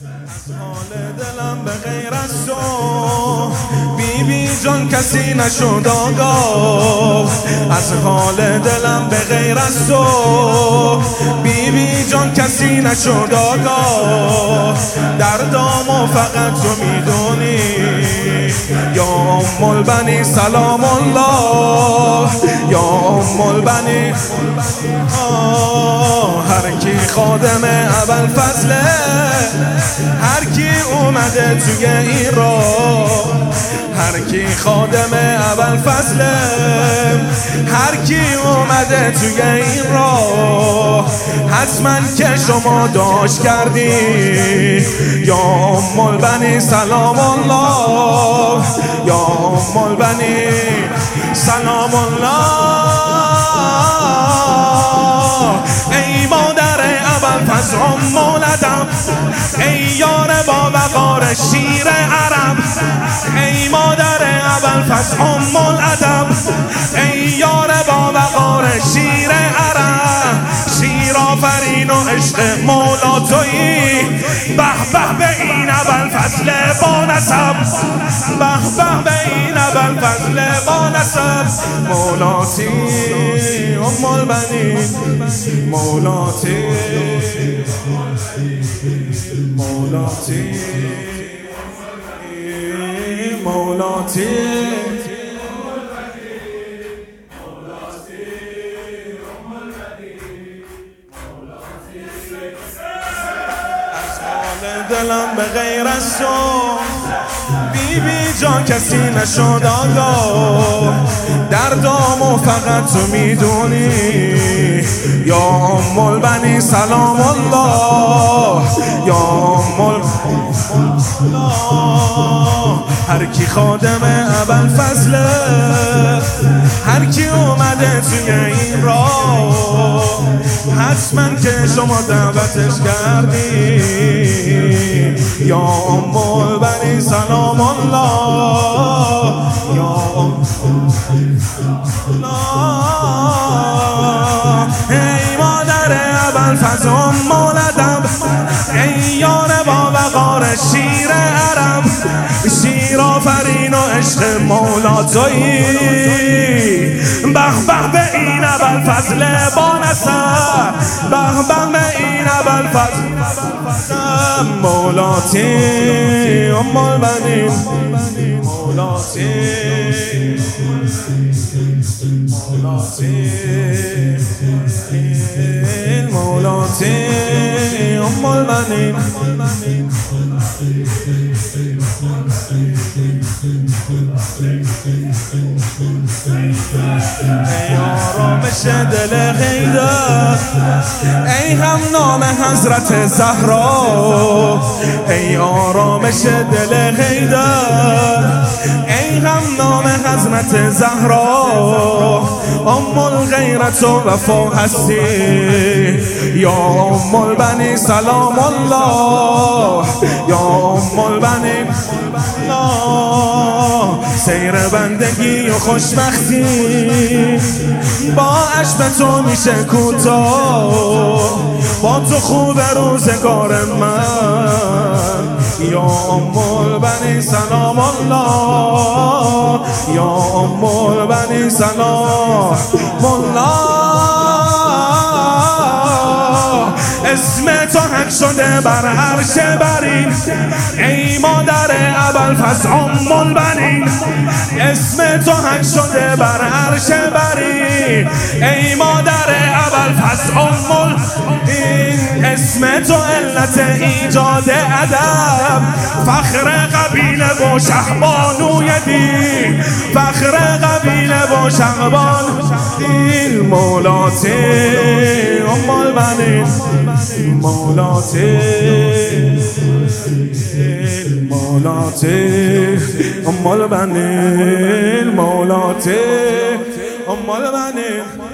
حال دلم به غیر از تو. بی بی جان کسی نشد آگاه. از حال دلم به غیر از تو. بی بی جان کسی نشد آگاه. دردامو فقط تو می‌دونی. یا ام البنی سلام الله. یا ام هر کی خادم اول فضله هر کی اومده توی این راه هر کی خادم اول فضله هر کی اومده توی این راه حتما که شما داشت کردی. یا ام البنی سلام الله یا ام البنی سلام الله. اول پس مولدم ای یار با وقار شیر عرب. ای مادر اول پس ام ای یار با وقار شیر عرب. شیر آفرین و عشق مولا تویی. به به به این اول فصل با نسب. به به به این اول فصل با نسب. مولاتی ام البنین مولاتی مولاتی مولاتی دلم به غیر از تو بی بی جان کسی نشد آگاه دردامو فقط تو می‌دونی یا ام بنی سلام الله یا ام هر کی خادم اول فضله هر کی اومده توی این راه حتما که شما دعوتش کردی. یا ام بنی سلام الله یا ای مادر اول فضا مولدم ای یار با وقار شیر. آفرین و عشق مولا تویی به به به این اول فضل با نصر به به این اول فضل مولاتی ام البنین مولاتی مولاتی مولاتی ام البنین ای آرامش دل غیدر ای هم نام حضرت زهرا. ای آرامش دل غیدر ای هم نام حضرت زهرا. ام الغیرت و وفا هستی. یا ام البنی سلام الله یا ام البنی سیر بندگی و خوشبختی با عشق تو میشه کوتاه با تو خوب روزگار من. یا ام البنی سلام الله یا ام البنی سلام تو حق شده بر عرش برین ای مادر اول فس ام البنین اسم تو حق شده بر عرش برین ای مادر اول فس ام اسم تو علت ایجاد ادب. فخر قبیله و شهبانوی دین. فخر قبیله و شهبان. دین مولاتی البنین مولاتی مولاتی ام البنین مولاتی ام البنین